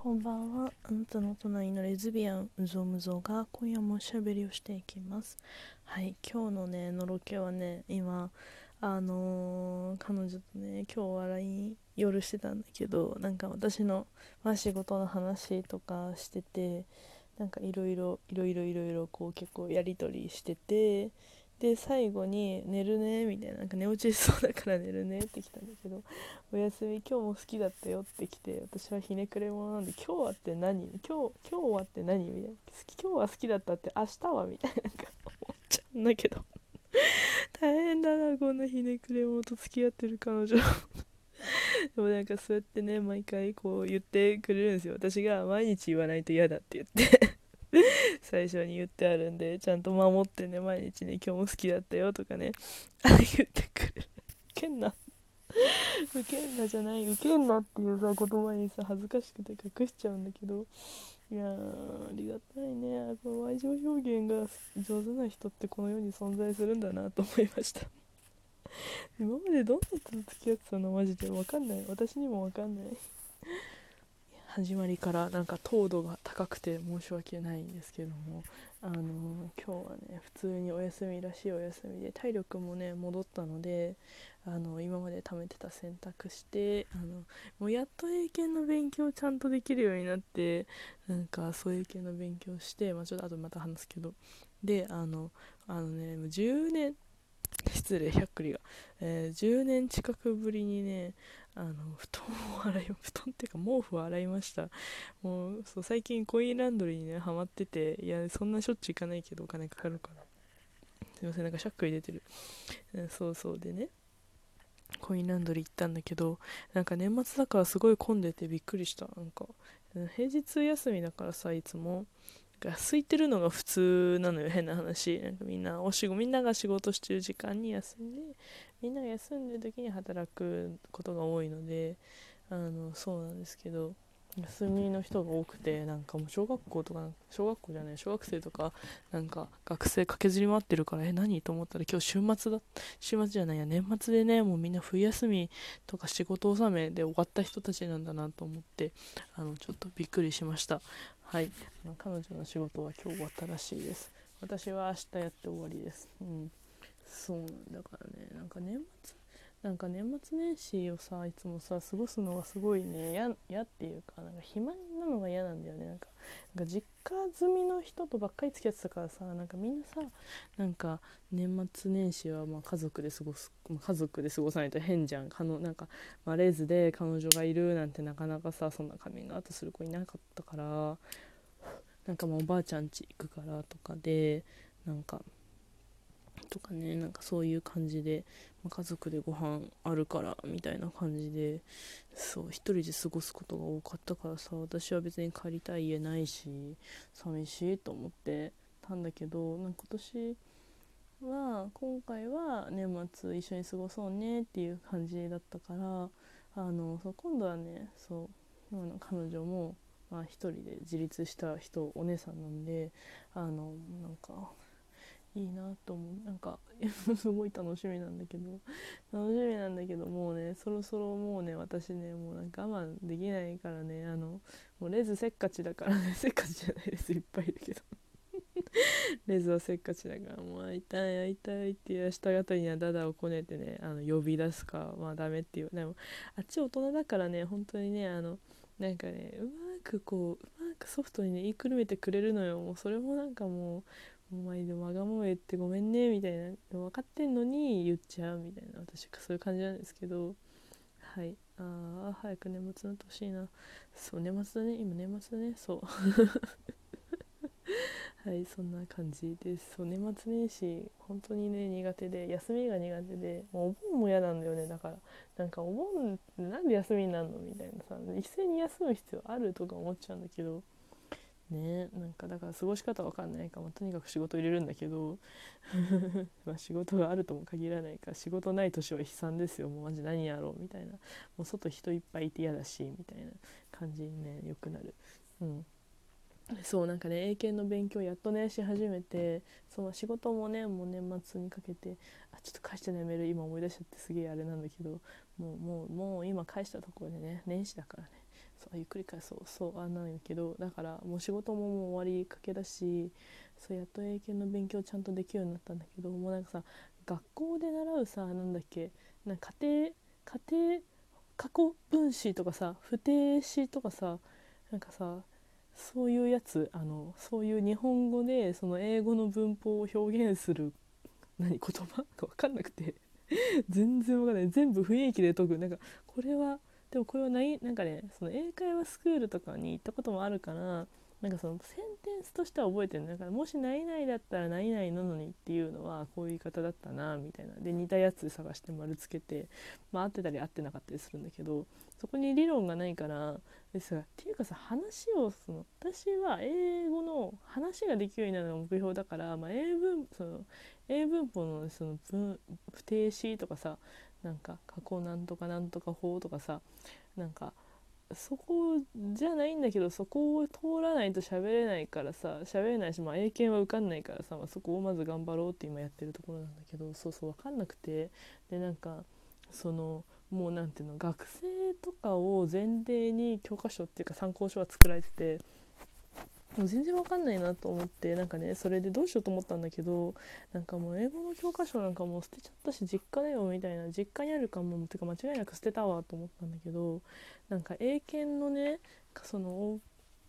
こんばんは。あなたの隣のレズビアン、うぞむぞが今夜もおしゃべりをしていきます。はい、今日のね、のろけはね、今、あのー、彼女とね、今日笑い夜してたんだけど、なんか私の、まあ、仕事の話とかしてて、なんかいろいろ、いろいろいろいろこう結構やり取りしてて、で最後に「寝るね」みたいななんか寝落ちしそうだから寝るねって来たんだけど「おやすみ今日も好きだったよ」って来て私はひねくれ者なんで「今日はって何？今日今日はって何?」みたいな「今日は好きだったって明日は?」みたいな。なんか思っちゃうんだけど大変だなこんなひねくれ者と付き合ってる彼女。でもなんかそうやってね毎回こう言ってくれるんですよ。私が毎日言わないと嫌だって言って。最初に言ってあるんでちゃんと守ってね毎日ね今日も好きだったよとかね 言ってくれる。ウケんな。ウケんなじゃない。ウケんなっていうさ言葉にさ恥ずかしくて隠しちゃうんだけど。いやありがたいね。この愛情表現が上手な人ってこの世に存在するんだなと思いました。今までどんな人と付き合ってたの？マジで分かんない。私にも分かんない。始まりからなんか糖度が高くて申し訳ないんですけどもあの今日はね普通にお休みらしいお休みで体力もね戻ったのであの今まで貯めてた選択してあのもうやっと英検の勉強ちゃんとできるようになってなんかそういう系の勉強して、まあ、ちょっとあとまた話すけど。であのあのねもう10年失礼100クリが、えー、10年近くぶりにねあの布団を洗い 布団っていうか毛布を洗いました。もうそう最近コインランドリーにねハマってていやそんなしょっちゅう行かないけどお金かかるから。すいませんなんかしゃっくり出てる、うん、そうそうでね。コインランドリー行ったんだけどなんか年末だからすごい混んでてびっくりしたなんか。平日休みだからさいつも。が空いてるのが普通なのよ。変な話。なんかみんなお仕事みんなが仕事してる時間に休んでみんなが休んでる時に働くことが多いのであのそうなんですけど休みの人が多くてなんかもう小学校とか小学校じゃない小学生とかなんか学生駆けずり回ってるからえ何と思ったら今日週末だ週末じゃないや年末でねもうみんな冬休みとか仕事納めで終わった人たちなんだなと思ってあのちょっとびっくりしました。はい。彼女の仕事は今日終わったらしいです。私は明日やって終わりです。うん。そうなんだからねなんか年末なんか年末年始をさいつもさ過ごすのがすごいね嫌っていうかなんか暇なのが嫌なんだよね。なんかなんか実家住みの人とばっかり付き合ってたからさなんかみんなさなんか年末年始はま家族で過ごす、まあ、家族で過ごさないと変じゃん。かのなんか、まあ、レーズで彼女がいるなんてなかなかさそんなカミングアウトする子いなかったからなんかもうおばあちゃん家行くからとかでなんかとかねなんかそういう感じで、家族でご飯あるからみたいな感じでそう一人で過ごすことが多かったからさ私は別に帰りたい家ないし寂しいと思ってたんだけどなんか今年は今回は年末一緒に過ごそうねっていう感じだったからあのそう今度はねそう彼女もまあ、一人で自立した人お姉さんなんであのなんかいいなと思う。なんか すごい楽しみなんだけど。楽しみなんだけどもうねそろそろもうね私ねもうなんか我慢できないからねあのもうレズせっかちだからね。せっかちじゃないです。いっぱいいるけど。レズはせっかちだからもう会いたい会いたいって明日方にはダダをこねてねあの呼び出すかまあダメっていう。でもあっち大人だからね本当にねあのなんかねうまくこううまくソフトにね言いくるめてくれるのよ。もうそれもなんかもうお前でわがまま言ってごめんねみたいな分かってんのに言っちゃうみたいな私そういう感じなんですけど。はい。ああ早く年末になってほしいな。そう年末だね。今年末だね。そう。はいそんな感じです。そう年末年始本当にね苦手で休みが苦手でもうお盆も嫌なんだよね。だからなんかお盆なんで休みになるの？みたいなさ一斉に休む必要ある？とか思っちゃうんだけど。ねなんかだから過ごし方わかんないかもとにかく仕事入れるんだけど まあ仕事があるとも限らないから仕事ない年は悲惨ですよ。もうマジ何やろうみたいな。もう外人いっぱいいて嫌だしみたいな感じにねよくなる。うん。そうなんかね英検の勉強やっとねし始めてその仕事もねもう年末にかけてあちょっと返してねメール今思い出しちゃってすげえあれなんだけどもうもうもう今返したところでね年始だからね。そうゆっくり返そうそうあなんやけどだからもう仕事ももう終わりかけだしそうやっと英検の勉強ちゃんとできるようになったんだけどもうなんかさ学校で習うさなんだっけなんか家庭家庭過去分詞とかさ不定詞とかさなんかさそういうやつあのそういう日本語でその英語の文法を表現する何言葉？か分かんなくて。全然分かんない。全部雰囲気で解く。なんかこれはでもこれはないなんかねその英会話スクールとかに行ったこともあるからなんかそのセンテンスとしては覚えてるだからもし何々だったら何々なのにっていうのはこういう言い方だったなみたいな。で似たやつ探して丸つけて、まあ、合ってたり合ってなかったりするんだけどそこに理論がないからですがっていうかさ話をその私は英語の話ができるようになるのが目標だから、まあ、英文その英文法のその不定詞とかさなんか過去なんとかなんとか法とかさなんかそこじゃないんだけどそこを通らないと喋れないからさ喋れないし、まあ、英検は受かんないからさ、まあ、そこをまず頑張ろうって今やってるところなんだけどそうそう分かんなくて。でなんかそのもう何ていうの学生とかを前提に教科書っていうか参考書は作られててもう全然わかんないなと思ってなんかねそれでどうしようと思ったんだけどなんかもう英語の教科書なんかもう捨てちゃったし実家だよみたいな実家にあるかもっていうか間違いなく捨てたわと思ったんだけどなんか英検のねその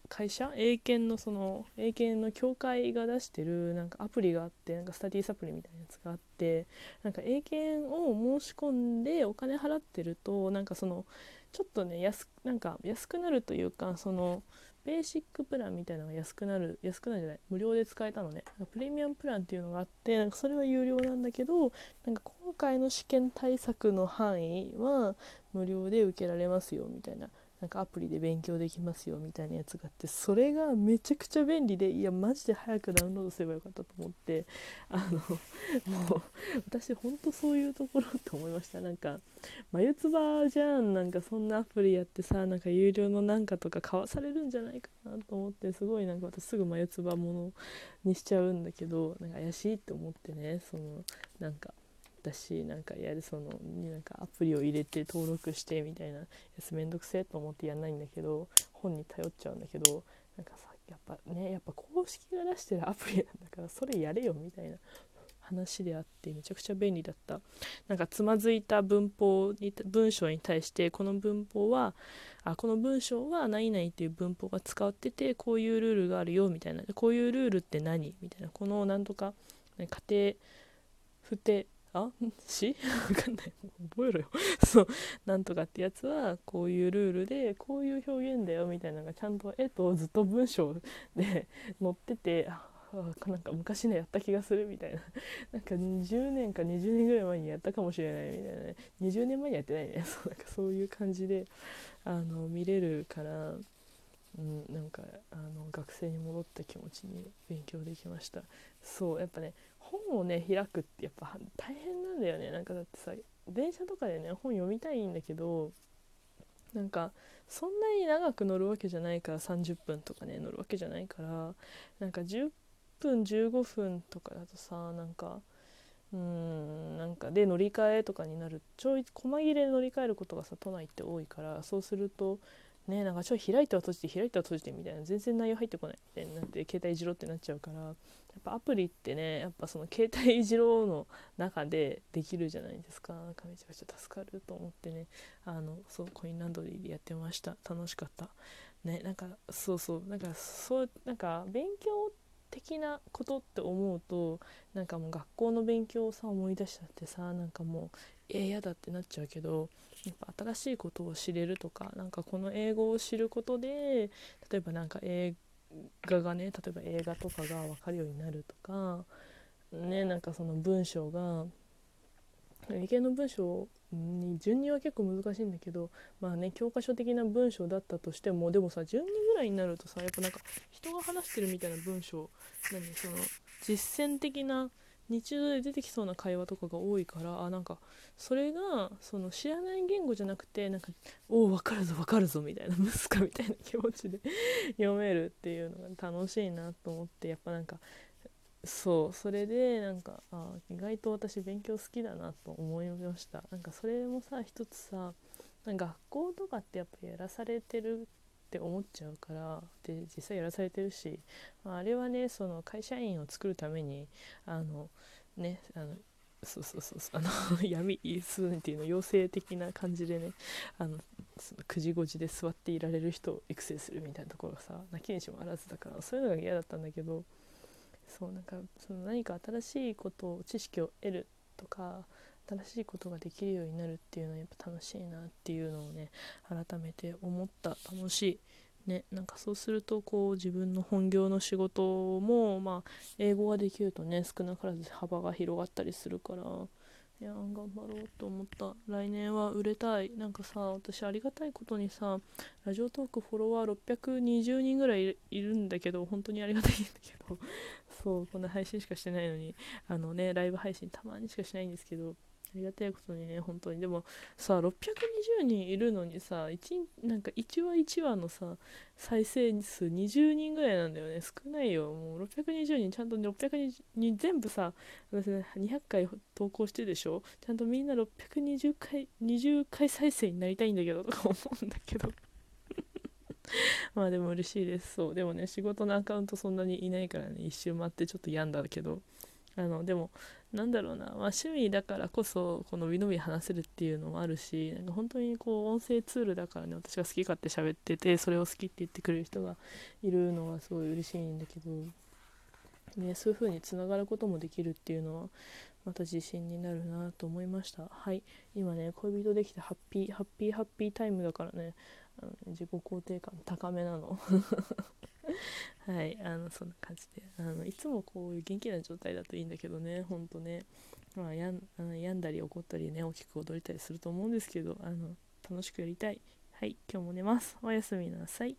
会社英検のその英検の協会が出してるなんかアプリがあってなんかスタディサプリみたいなやつがあってなんか英検を申し込んでお金払ってるとなんかそのちょっとね安なんか安くなるというかそのベーシックプランみたいなのが安くなる安くなるじゃない無料で使えたのね。プレミアムプランっていうのがあってなんかそれは有料なんだけどなんか今回の試験対策の範囲は無料で受けられますよみたいな。なんかアプリで勉強できますよみたいなやつがあってそれがめちゃくちゃ便利でいやマジで早くダウンロードすればよかったと思ってあのもう私ほんとそういうところって思いました。なんか眉唾じゃん。なんかそんなアプリやってさなんか有料のなんかとか買わされるんじゃないかなと思ってすごいなんか私すぐ眉唾ものにしちゃうんだけどなんか怪しいって思ってねそのなんかだしなんかやるそのなんかアプリを入れて登録してみたいなやつめんどくせえと思ってやんないんだけど本に頼っちゃうんだけどなんかさやっぱねやっぱ公式が出してるアプリなんだからそれやれよみたいな話であってめちゃくちゃ便利だった。なんかつまずいた文法に文章に対してこの文法はあこの文章は何々っていう文法が使っててこういうルールがあるよみたいな。こういうルールって何みたいな。このなんとか家庭不定あ？し？わかんない。覚えろよ。そう。なんとかってやつはこういうルールでこういう表現だよみたいなのがちゃんと絵とずっと文章で 載っててあなんか昔ねやった気がするみたいな。なんか10年か20年ぐらい前にやったかもしれないみたいなね。20年前にやってないね。そうなんかそういう感じであの見れるから。うん、なんかあの学生に戻った気持ちに勉強できました。そうやっぱね本をね開くってやっぱ大変なんだよね。なんかだってさ電車とかでね本読みたいんだけどなんかそんなに長く乗るわけじゃないから30分とかね乗るわけじゃないからなんか10分15分とかだとさなんかうーんなんかで乗り換えとかになる。ちょい細切れで乗り換えることがさ都内って多いからそうするとねなんかちょい開いては閉じて開いては閉じてみたいな全然内容入ってこないみたいになって携帯いじろうってなっちゃうからやっぱアプリってねやっぱその携帯いじろうの中でできるじゃないですか。なんかめちゃくちゃ助かると思ってね。あのそうコインランドリーでやってました。楽しかった。ねなんかそうそう。なんかそうなんか勉強的なことって思うとなんかもう学校の勉強をさ思い出しちゃってさなんかもうえ嫌だってなっちゃうけどやっぱ新しいことを知れるとかなんかこの英語を知ることで例えばなんか映画がね例えば映画とかが分かるようになるとかねなんかその文章が理系の文章に順には結構難しいんだけどまあね教科書的な文章だったとしてもでもさ順にぐらいになるとさやっぱなんか人が話してるみたいな文章何その実践的な日常で出てきそうな会話とかが多いからあなんかそれがその知らない言語じゃなくてなんか「おお分かるぞ分かるぞ」みたいな息子みたいな気持ちで 読めるっていうのが楽しいなと思ってやっぱなんかそうそれでなんかあ意外と私勉強好きだなと思いました。なんかそれもさ一つさ学校とかってやっぱやらされてるって思っちゃうからで実際やらされてるし、まあ、あれはねその会社員を作るためにあのねあのそうそうそうそうあの 闇数っていうの妖精的な感じでねあのその9時5時で座っていられる人を育成するみたいなところがさ泣きにしもあらずだからそういうのが嫌だったんだけどそうなんかその何か新しいことを知識を得るとか新しいことができるようになるっていうのはやっぱ楽しいなっていうのをね改めて思った。楽しい。ねなんかそうするとこう自分の本業の仕事もまあ英語ができるとね少なからず幅が広がったりするからいや頑張ろうと思った。来年は売れたい。なんかさ私ありがたいことにさラジオトークフォロワー620人ぐらいいるんだけど本当にありがたいんだけど。そうこんな配信しかしてないのに。あのねライブ配信たまにしかしないんですけど。りがたいことにね本当に。でもさ620人いるのにさ 1, なんか1話1話のさ再生数20人ぐらいなんだよね。少ないよ。もう620人ちゃんと620人全部さ私、ね、200回投稿してでしょ。ちゃんとみんな620回20回再生になりたいんだけどとか思うんだけど。まあでも嬉しいです。そう。でもね仕事のアカウントそんなにいないからね一周回ってちょっと病んだけど。あのでもなんだろうな、まあ、趣味だからこそこのびのび話せるっていうのもあるしなんか本当にこう音声ツールだからね私が好き勝手喋っててそれを好きって言ってくれる人がいるのはすごい嬉しいんだけど、ね、そういう風につながることもできるっていうのはまた自信になるなと思いました。はい。今ね恋人できてハッピーハッピーハッピータイムだからね自己肯定感高めなの。はいあのそんな感じで。あのいつもこういう元気な状態だといいんだけどねほんとね。まあやんあの病んだり怒ったりね大きく踊りたりすると思うんですけどあの楽しくやりたい。はい今日も寝ます。おやすみなさい。